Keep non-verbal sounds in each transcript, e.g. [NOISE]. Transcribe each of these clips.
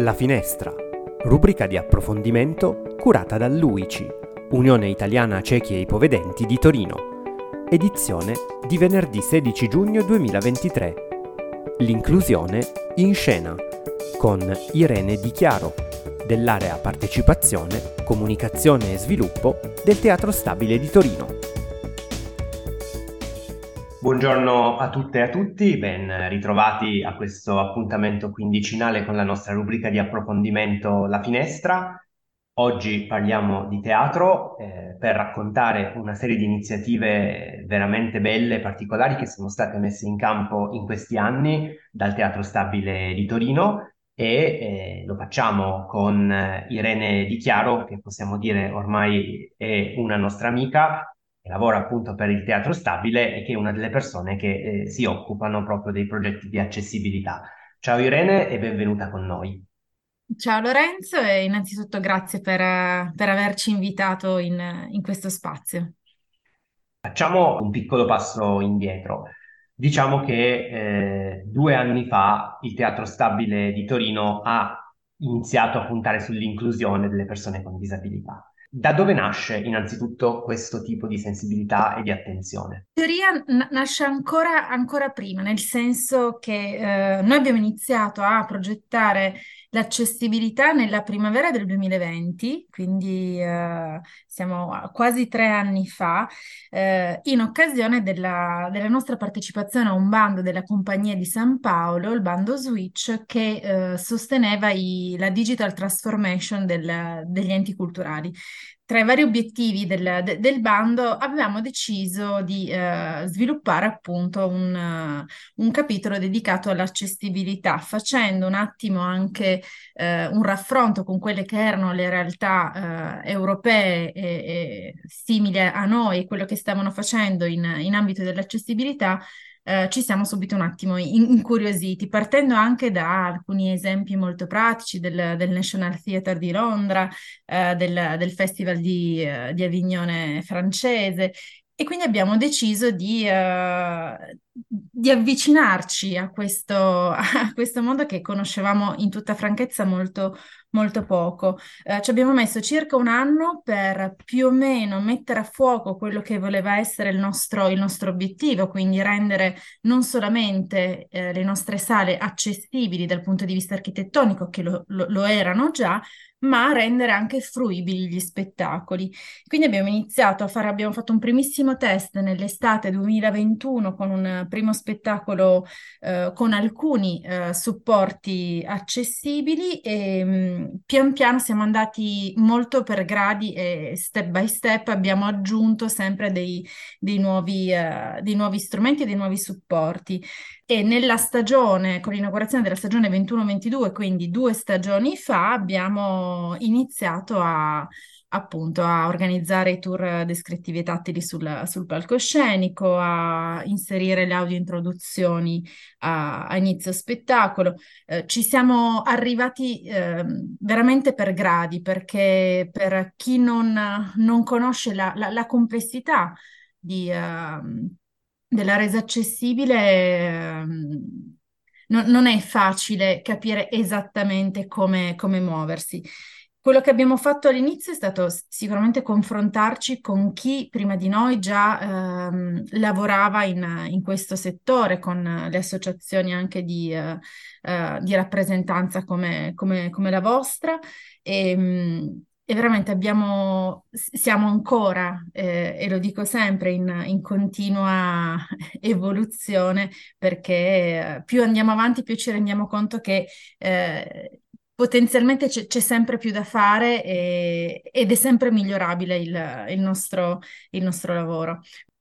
La Finestra, rubrica di approfondimento curata dall'UICI, Unione Italiana Ciechi e Ipovedenti di Torino, edizione di venerdì 16 giugno 2023. L'inclusione in scena con Irene Di Chiaro dell'area partecipazione, comunicazione e sviluppo del Teatro Stabile di Torino. Buongiorno a tutte e a tutti, ben ritrovati a questo appuntamento quindicinale con la nostra rubrica di approfondimento La Finestra. Oggi parliamo di teatro eh, per raccontare una serie di iniziative veramente belle e particolari che sono state messe in campo in questi anni dal Teatro Stabile di Torino e eh, lo facciamo con Irene Di Chiaro, che possiamo dire ormai è una nostra amica, lavora appunto per il Teatro Stabile e che è una delle persone che eh, si occupano proprio dei progetti di accessibilità. Ciao Irene e benvenuta con noi. Ciao Lorenzo e innanzitutto grazie per, per averci invitato in, in questo spazio. Facciamo un piccolo passo indietro. Diciamo che eh, due anni fa il Teatro Stabile di Torino ha iniziato a puntare sull'inclusione delle persone con disabilità. Da dove nasce innanzitutto questo tipo di sensibilità e di attenzione? In teoria n- nasce ancora, ancora, prima, nel senso che eh, noi abbiamo iniziato a progettare l'accessibilità nella primavera del 2020, quindi eh, siamo quasi tre anni fa, eh, in occasione della, della, nostra partecipazione a un bando della Compagnia di San Paolo, il bando Switch, che eh, sosteneva i, la digital transformation del, degli enti culturali tra i vari obiettivi del, de, del bando avevamo deciso di eh, sviluppare appunto un, uh, un, capitolo dedicato all'accessibilità, facendo un attimo anche eh, un raffronto con quelle che erano le realtà eh, europee e, e simili a noi, quello che stavano facendo in, in ambito dell'accessibilità eh, ci siamo subito un attimo incuriositi, partendo anche da alcuni esempi molto pratici del, del National Theatre di Londra, eh, del, del, Festival di, eh, di Avignone francese. E quindi abbiamo deciso di, uh, di avvicinarci a questo, [LAUGHS] a questo, mondo che conoscevamo in tutta franchezza molto, molto poco. Uh, ci abbiamo messo circa un anno per più o meno mettere a fuoco quello che voleva essere il nostro, il nostro obiettivo, quindi rendere non solamente uh, le nostre sale accessibili dal punto di vista architettonico, che lo, lo, lo erano già, ma rendere anche fruibili gli spettacoli. Quindi abbiamo iniziato a fare, abbiamo fatto un primissimo test nell'estate 2021 con un primo spettacolo eh, con alcuni eh, supporti accessibili e mh, mm, pian piano siamo andati molto per gradi e step by step abbiamo aggiunto sempre dei, dei, nuovi, uh, dei nuovi strumenti e dei nuovi supporti e nella stagione, con l'inaugurazione della stagione 21-22, quindi due stagioni fa, abbiamo iniziato a, appunto a organizzare i tour descrittivi e tattili sul, sul palcoscenico, a inserire le audio introduzioni a, a inizio spettacolo. Eh, ci siamo arrivati eh, veramente per gradi, perché per chi non, non conosce la, la, la complessità di... Uh, della resa accessibile ehm, non, non è facile capire esattamente come, come muoversi. Quello che abbiamo fatto all'inizio è stato sicuramente confrontarci con chi prima di noi già ehm, lavorava in, in, questo settore, con le associazioni anche di, eh, eh, di rappresentanza come, come, come, la vostra. E, ehm, e veramente abbiamo, siamo ancora, eh, e lo dico sempre, in, in continua [LAUGHS] evoluzione perché eh, più andiamo avanti, più ci rendiamo conto che eh, potenzialmente c'è, sempre più da fare e, ed è sempre migliorabile il, il, nostro, il nostro lavoro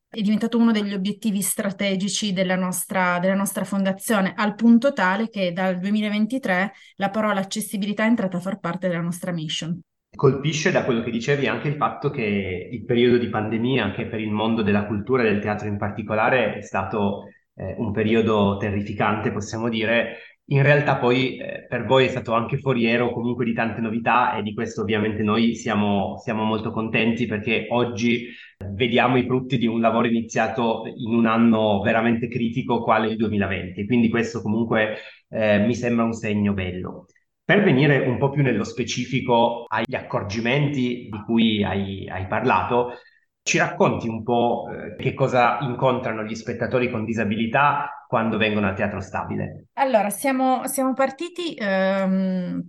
è diventato uno degli obiettivi strategici della nostra, della nostra, fondazione, al punto tale che dal 2023 la parola accessibilità è entrata a far parte della nostra mission. Colpisce da quello che dicevi anche il fatto che il periodo di pandemia, anche per il mondo della cultura e del teatro in particolare, è stato eh, un periodo terrificante, possiamo dire. In realtà poi eh, per voi è stato anche foriero comunque di tante novità e di questo ovviamente noi siamo, siamo molto contenti perché oggi vediamo i frutti di un lavoro iniziato in un anno veramente critico quale il 2020. Quindi questo comunque eh, mi sembra un segno bello. Per venire un po' più nello specifico agli accorgimenti di cui hai, hai parlato, ci racconti un po' eh, che cosa incontrano gli spettatori con disabilità quando vengono a Teatro Stabile? Allora, siamo, siamo partiti ehm,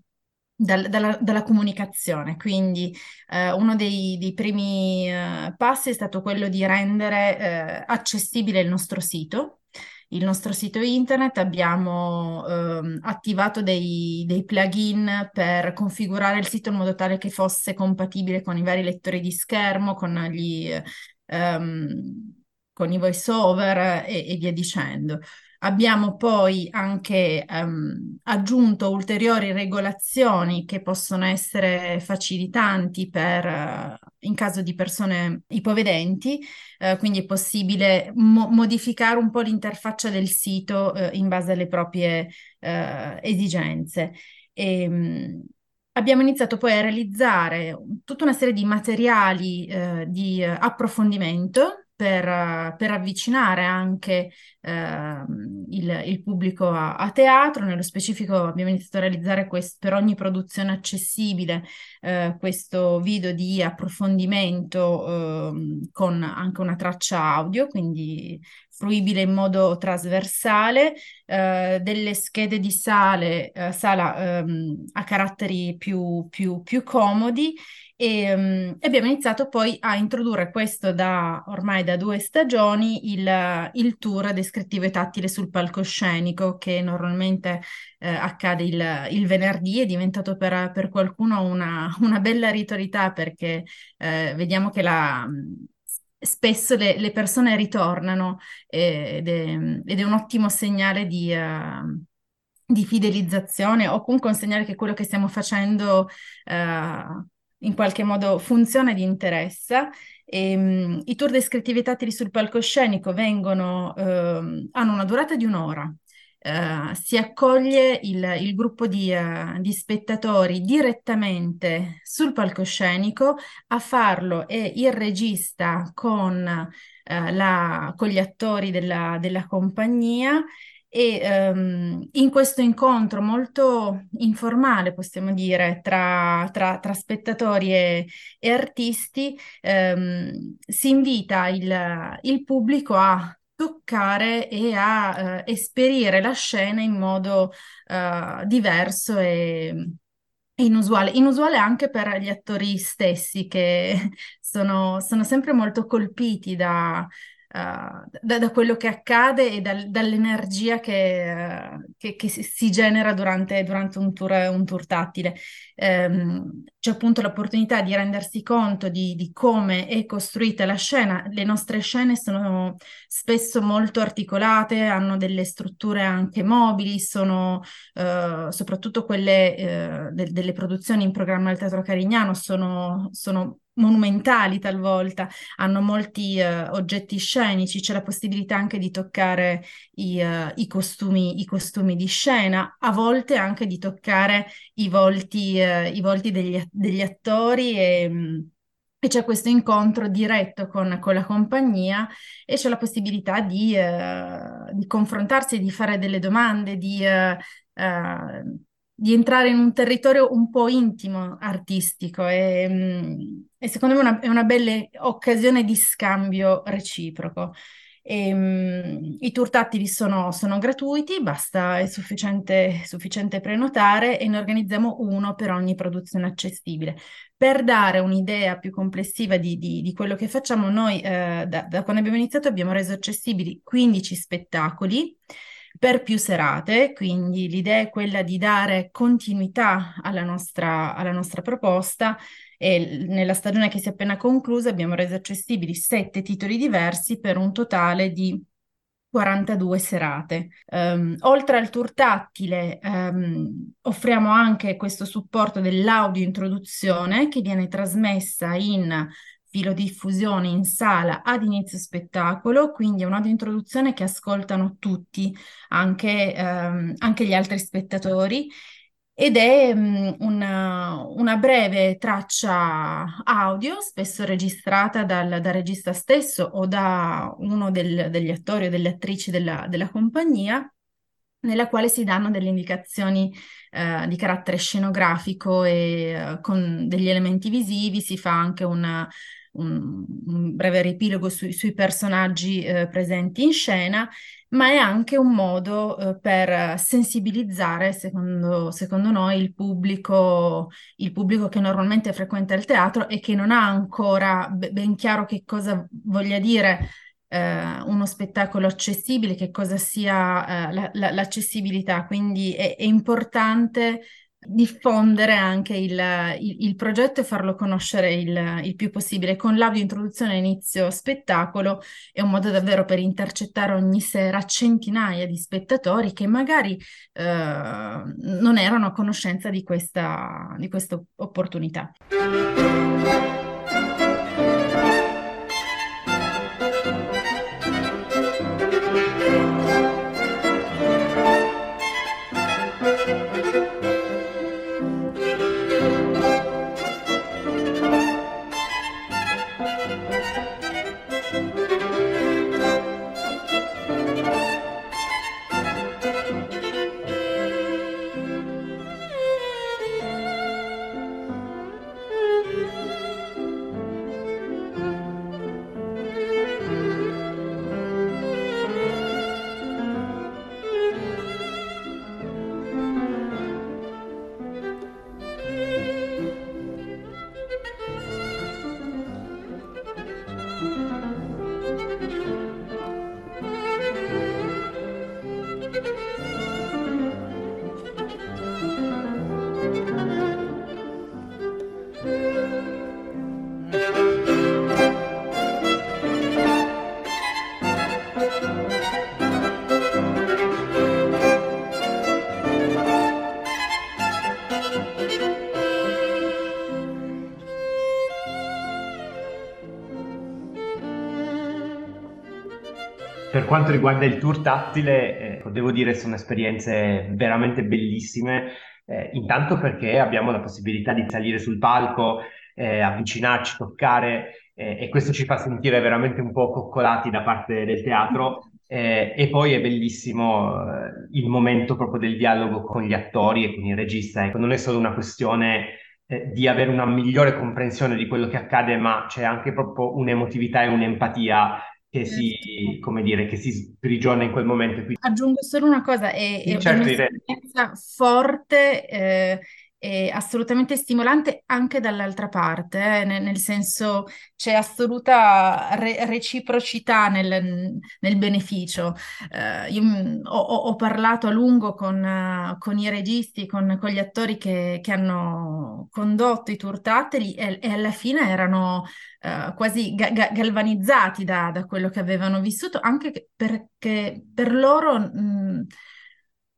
dal- dalla, dalla comunicazione, quindi eh, uno dei, dei primi eh, passi è stato quello di rendere eh, accessibile il nostro sito. Il nostro sito internet abbiamo ehm, attivato dei, dei plugin per configurare il sito in modo tale che fosse compatibile con i vari lettori di schermo, con gli, ehm, con i voice over e, e via dicendo. Abbiamo poi anche ehm, aggiunto ulteriori regolazioni che possono essere facilitanti per, eh, in caso di persone ipovedenti, eh, quindi è possibile mo- modificare un po' l'interfaccia del sito eh, in base alle proprie eh, esigenze. E, ehm, Abbiamo iniziato poi a realizzare tutta una serie di materiali eh, di eh, approfondimento per, per avvicinare anche eh, il, il, pubblico a, a, teatro. Nello specifico abbiamo iniziato a realizzare questo, per ogni produzione accessibile eh, questo video di approfondimento eh, con anche una traccia audio, quindi fruibile in modo trasversale, eh, delle schede di sale, eh, sala ehm, a caratteri più, più, più comodi e um, abbiamo iniziato poi a introdurre questo da ormai da due stagioni, il, il tour descrittivo e tattile sul palcoscenico che normalmente eh, accade il, il, venerdì, è diventato per, per qualcuno una, una, bella ritualità perché eh, vediamo che la, spesso le, le, persone ritornano eh, ed, è, ed, è, un ottimo segnale di... Uh, di fidelizzazione o comunque un segnale che quello che stiamo facendo uh, in qualche modo funziona ed interessa. E, um, I tour descrittivi tattili sul palcoscenico vengono, uh, hanno una durata di un'ora. Uh, si accoglie il, il gruppo di, uh, di, spettatori direttamente sul palcoscenico, a farlo è il regista con, uh, la, con gli attori della, della compagnia e um, in questo incontro molto informale, possiamo dire, tra, tra, tra spettatori e, e artisti, um, si invita il, il, pubblico a toccare e a uh, esperire la scena in modo uh, diverso e inusuale. Inusuale anche per gli attori stessi che [LAUGHS] sono, sono sempre molto colpiti da da, da, quello che accade e dal, dall'energia che, uh, che, che, si genera durante, durante un, tour, un, tour, tattile. Um, c'è appunto l'opportunità di rendersi conto di, di, come è costruita la scena. Le nostre scene sono spesso molto articolate, hanno delle strutture anche mobili, sono uh, soprattutto quelle de, delle produzioni in programma del Teatro Carignano, sono, sono monumentali talvolta, hanno molti uh, oggetti scenici, c'è la possibilità anche di toccare i, uh, i, costumi, i, costumi, di scena, a volte anche di toccare i volti, uh, i volti degli, degli, attori e, mm, e, c'è questo incontro diretto con, con, la compagnia e c'è la possibilità di, di confrontarsi, di fare delle domande, di di entrare in un territorio un po' intimo artistico e, mm, e secondo me una, è una bella occasione di scambio reciproco. E, um, I tour tattili sono, sono, gratuiti, basta, è sufficiente, sufficiente prenotare e ne organizziamo uno per ogni produzione accessibile. Per dare un'idea più complessiva di, di, di quello che facciamo, noi eh, da, da quando abbiamo iniziato abbiamo reso accessibili 15 spettacoli per più serate, quindi l'idea è quella di dare continuità alla nostra, alla nostra proposta e nella stagione che si è appena conclusa abbiamo reso accessibili sette titoli diversi per un totale di 42 serate. Um, oltre al tour tattile, um, offriamo anche questo supporto dell'audio introduzione che viene trasmessa in filodiffusione in sala ad inizio spettacolo, quindi è un'introduzione che ascoltano tutti, anche, ehm, anche gli altri spettatori, ed è um, una, una, breve traccia audio, spesso registrata dal, dal regista stesso o da uno del, degli attori o delle attrici della, della compagnia, nella quale si danno delle indicazioni eh, di carattere scenografico e eh, con degli elementi visivi, si fa anche una, un, un, breve riepilogo sui, sui personaggi eh, presenti in scena, ma è anche un modo eh, per sensibilizzare, secondo, secondo noi, il pubblico, il pubblico che normalmente frequenta il teatro e che non ha ancora ben chiaro che cosa voglia dire eh, uno spettacolo accessibile, che cosa sia eh, la, la, l'accessibilità. Quindi è, è importante diffondere anche il, il, il, progetto e farlo conoscere il, il, più possibile. Con l'audio introduzione inizio spettacolo è un modo davvero per intercettare ogni sera centinaia di spettatori che magari eh, non erano a conoscenza di questa, di questa opportunità. Per quanto riguarda il tour tattile, eh, devo dire sono esperienze veramente bellissime, eh, intanto perché abbiamo la possibilità di salire sul palco, eh, avvicinarci, toccare eh, e questo ci fa sentire veramente un po' coccolati da parte del teatro eh, e poi è bellissimo eh, il momento proprio del dialogo con gli attori e con il regista. Ecco, non è solo una questione di avere una migliore comprensione di quello che accade, ma c'è anche proprio un'emotività e un'empatia che si, certo. come dire, che si sprigiona in quel momento. Aggiungo solo una cosa, è, è certo, un'esperienza forte eh, è assolutamente stimolante anche dall'altra parte, eh, nel, nel, senso c'è assoluta re- reciprocità nel, nel beneficio. Uh, io ho, ho, parlato a lungo con, con i registi, con, con, gli attori che, che hanno condotto i tour tattili e, e alla fine erano uh, quasi ga- ga- galvanizzati da, da, quello che avevano vissuto, anche perché per loro... Mh,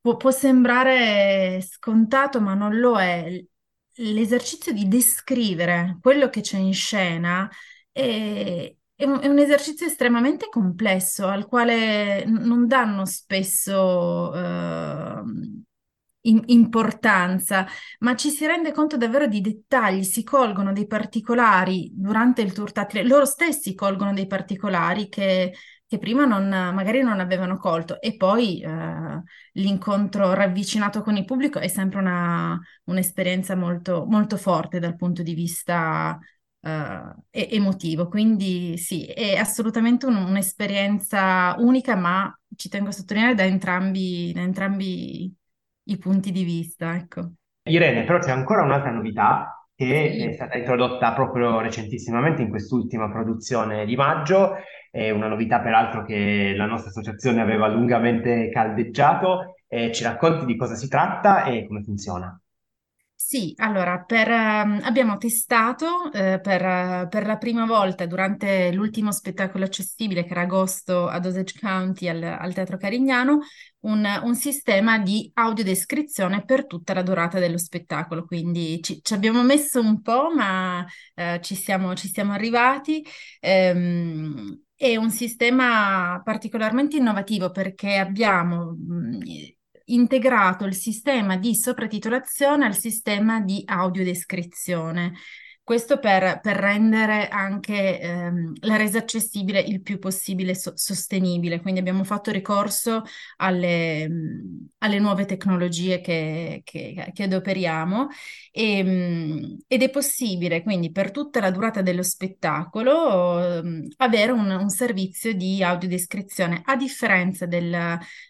Può, può sembrare scontato, ma non lo è. L'esercizio di descrivere quello che c'è in scena è, è un, è un esercizio estremamente complesso al quale non danno spesso eh, in- importanza, ma ci si rende conto davvero di dettagli, si colgono dei particolari durante il tour tattile, loro stessi colgono dei particolari che che prima non, magari non avevano colto. E poi eh, l'incontro ravvicinato con il pubblico è sempre una, un'esperienza molto, molto forte dal punto di vista eh, emotivo, quindi sì, è assolutamente un, un'esperienza unica, ma ci tengo a sottolineare da entrambi, da entrambi i punti di vista, ecco. Irene, però c'è ancora un'altra novità che è stata introdotta proprio recentissimamente in quest'ultima produzione di maggio è una novità peraltro che la nostra associazione aveva lungamente caldeggiato. Eh, ci racconti di cosa si tratta e come funziona? Sì, allora per, um, abbiamo testato eh, per, per, la prima volta durante l'ultimo spettacolo accessibile che era agosto ad Osage County al, al Teatro Carignano un, un, sistema di audiodescrizione per tutta la durata dello spettacolo. Quindi ci, ci abbiamo messo un po', ma eh, ci, siamo, ci, siamo, arrivati. Ehm, è un sistema particolarmente innovativo perché abbiamo integrato il sistema di sopratitolazione al sistema di audiodescrizione. Questo per, per rendere anche ehm, la resa accessibile il più possibile so- sostenibile. Quindi abbiamo fatto ricorso alle, alle nuove tecnologie che, che, che adoperiamo e, ed è possibile quindi per tutta la durata dello spettacolo ehm, avere un, un, servizio di audiodescrizione, a differenza del,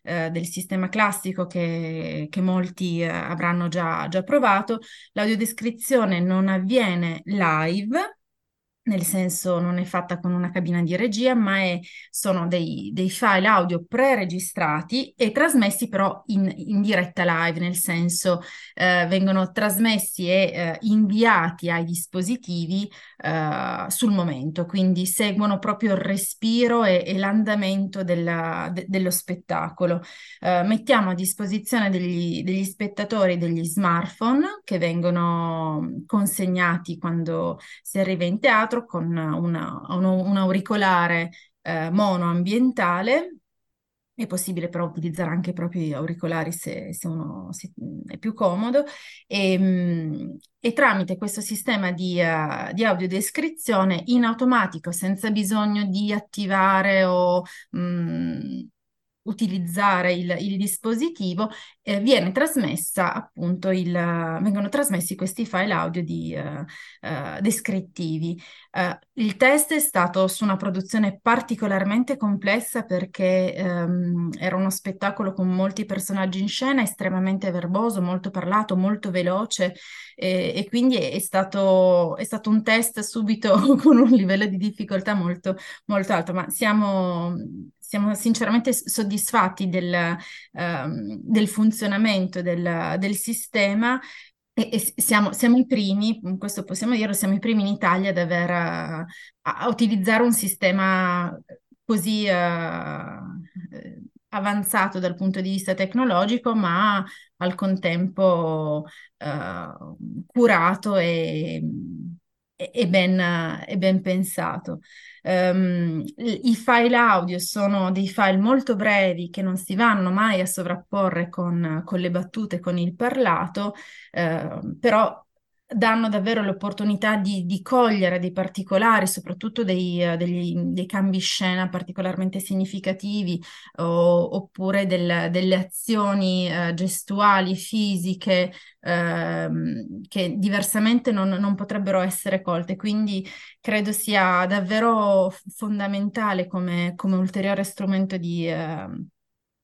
eh, del sistema classico che, che molti eh, avranno già, già provato. L'audiodescrizione non avviene live, nel senso non è fatta con una cabina di regia, ma è, sono dei, dei, file audio pre-registrati e trasmessi però in, in diretta live, nel senso eh, vengono trasmessi e eh, inviati ai dispositivi eh, sul momento, quindi seguono proprio il respiro e, e l'andamento della, de, dello spettacolo. Eh, mettiamo a disposizione degli, degli spettatori degli smartphone che vengono consegnati quando si arriva in teatro con una, un auricolare eh, monoambientale è possibile però utilizzare anche i propri auricolari se, se uno si, è più comodo. E, ehm, e, tramite questo sistema di, uh, di audiodescrizione in automatico senza bisogno di attivare o mh, utilizzare il, il dispositivo, eh, viene trasmessa appunto il, vengono trasmessi questi file audio di, uh, uh, descrittivi. Uh, il test è stato su una produzione particolarmente complessa perché um, era uno spettacolo con molti personaggi in scena, estremamente verboso, molto parlato, molto veloce e, e quindi è stato, è stato un test subito [LAUGHS] con un livello di difficoltà molto, molto alto, ma siamo siamo sinceramente soddisfatti del, um, del funzionamento del, del sistema e, siamo, siamo, i primi, questo possiamo dirlo, siamo i primi in Italia ad aver, a, a utilizzare un sistema così uh, avanzato dal punto di vista tecnologico, ma al contempo uh, curato e, e, ben, e ben pensato. Um, I file audio sono dei file molto brevi che non si vanno mai a sovrapporre con, con le battute, con il parlato, uh, però danno davvero l'opportunità di, di, cogliere dei particolari, soprattutto dei, uh, degli, dei cambi scena particolarmente significativi o, oppure del, delle azioni uh, gestuali, fisiche uh, che diversamente non, non, potrebbero essere colte. Quindi credo sia davvero fondamentale come, come ulteriore strumento di ehm,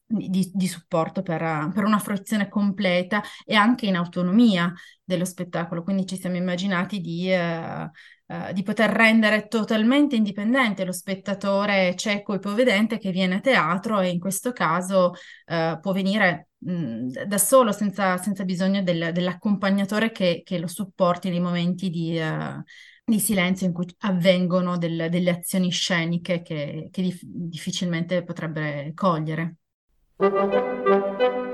di, di supporto per, per, una fruizione completa e anche in autonomia dello spettacolo. Quindi ci siamo immaginati di, eh, eh, di poter rendere totalmente indipendente lo spettatore cieco e ipovedente che viene a teatro e in questo caso eh, può venire da solo senza, senza bisogno del, dell'accompagnatore che, che, lo supporti nei momenti di eh, di silenzio in cui avvengono del, delle azioni sceniche che, che dif- difficilmente potrebbe cogliere. Thank you.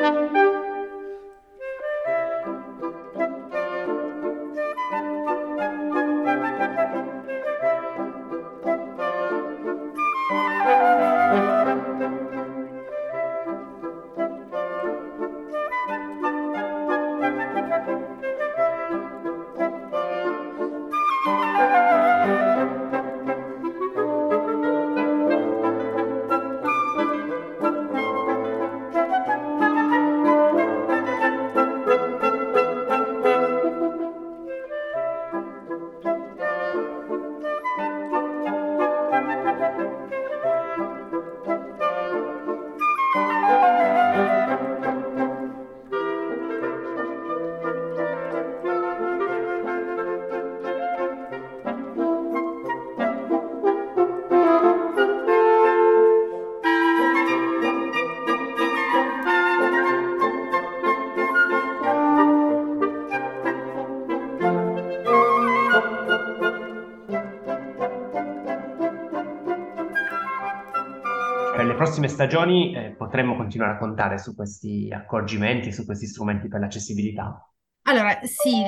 Stagioni eh, potremmo continuare a contare su questi accorgimenti, su questi strumenti per l'accessibilità? Allora, sì,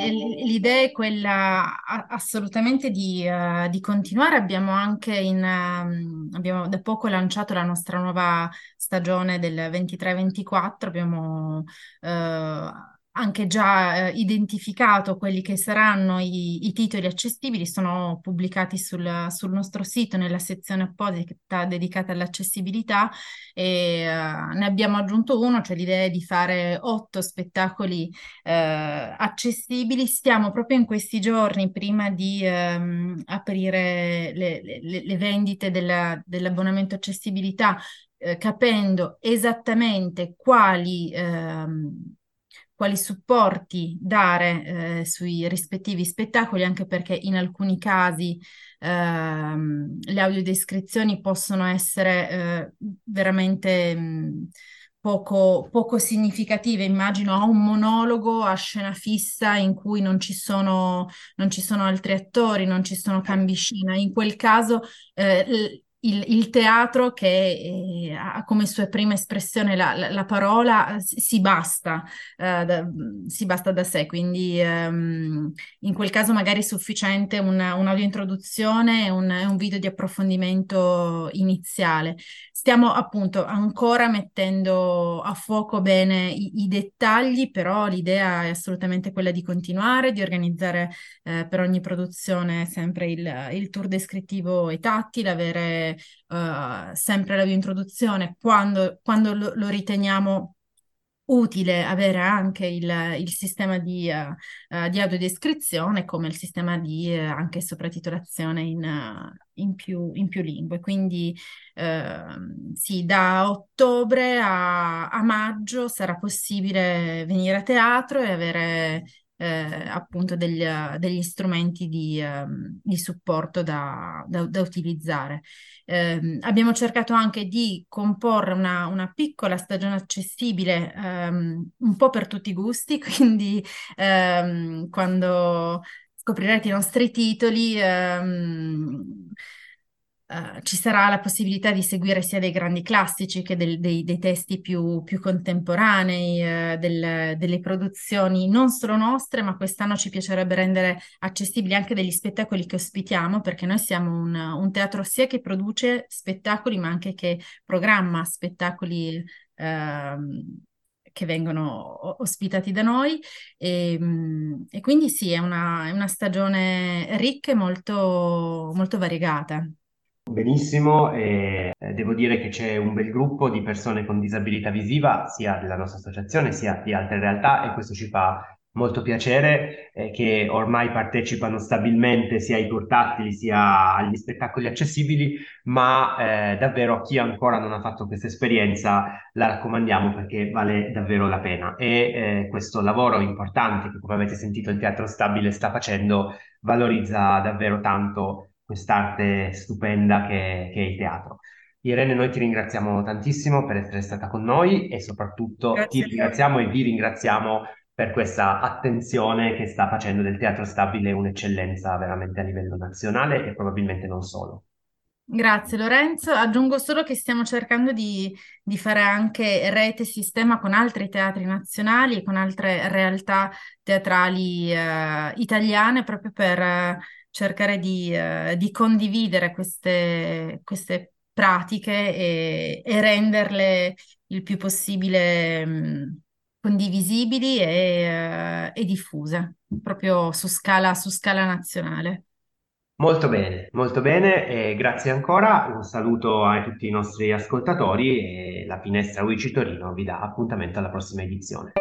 l'idea è quella assolutamente di, uh, di continuare. Abbiamo anche in, uh, abbiamo da poco lanciato la nostra nuova stagione del 23-24, abbiamo uh, anche già eh, identificato quelli che saranno i, i titoli accessibili, sono pubblicati sul, sul, nostro sito nella sezione apposita dedicata all'accessibilità e uh, ne abbiamo aggiunto uno, cioè l'idea di fare otto spettacoli uh, accessibili. Stiamo proprio in questi giorni, prima di um, aprire le, le, le vendite della, dell'abbonamento accessibilità, uh, capendo esattamente quali... Um, quali supporti dare eh, sui rispettivi spettacoli, anche perché in alcuni casi ehm, le audiodescrizioni possono essere eh, veramente mh, poco, poco significative. Immagino a un monologo a scena fissa in cui non ci sono, non ci sono altri attori, non ci sono cambi scena. In quel caso eh, il, il, teatro che eh, ha come sua prima espressione la, la, la parola si basta, eh, da, si basta da sé, quindi ehm, in quel caso magari è sufficiente una, un'audio introduzione e un, un, video di approfondimento iniziale. Stiamo appunto ancora mettendo a fuoco bene i, i dettagli, però l'idea è assolutamente quella di continuare, di organizzare eh, per ogni produzione sempre il, il tour descrittivo e tattile, avere uh, sempre la biointroduzione quando, quando lo, lo riteniamo utile avere anche il, il sistema di, uh, di, audiodescrizione come il sistema di uh, anche sopratitolazione in, in, più, in più lingue. Quindi ehm, sì, da ottobre a, a maggio sarà possibile venire a teatro e avere eh, appunto degli, degli strumenti di, um, di supporto da, da, da utilizzare. Eh, abbiamo cercato anche di comporre una, una piccola stagione accessibile um, un po' per tutti i gusti, [LAUGHS] quindi um, quando scoprirete i nostri titoli Uh, ci sarà la possibilità di seguire sia dei grandi classici che del, dei, dei, testi più, più contemporanei, uh, del, delle produzioni non solo nostre, ma quest'anno ci piacerebbe rendere accessibili anche degli spettacoli che ospitiamo, perché noi siamo un, un teatro sia che produce spettacoli, ma anche che programma spettacoli. Uh, che vengono ospitati da noi e, ehm, e quindi sì, è una, è una stagione ricca e molto, molto variegata. Benissimo, e eh, devo dire che c'è un bel gruppo di persone con disabilità visiva, sia della nostra associazione sia di altre realtà, e questo ci fa molto piacere eh, che ormai partecipano stabilmente sia ai tour tattili sia agli spettacoli accessibili, ma eh, davvero a chi ancora non ha fatto questa esperienza la raccomandiamo perché vale davvero la pena. E eh, questo lavoro importante che come avete sentito il Teatro Stabile sta facendo valorizza davvero tanto quest'arte stupenda che, che, è il teatro. Irene, noi ti ringraziamo tantissimo per essere stata con noi e soprattutto Grazie ti ringraziamo e vi ringraziamo per questa attenzione che sta facendo del teatro stabile un'eccellenza veramente a livello nazionale e probabilmente non solo. Grazie Lorenzo. Aggiungo solo che stiamo cercando di, di fare anche rete e sistema con altri teatri nazionali con altre realtà teatrali eh, italiane proprio per eh, cercare di, eh, di condividere queste, queste pratiche e, e, renderle il più possibile mh, condivisibili e, eh, e, diffuse, proprio su scala, su scala nazionale. Molto bene, molto bene, e grazie ancora, un saluto a tutti i nostri ascoltatori e la finestra UICI Torino vi dà appuntamento alla prossima edizione.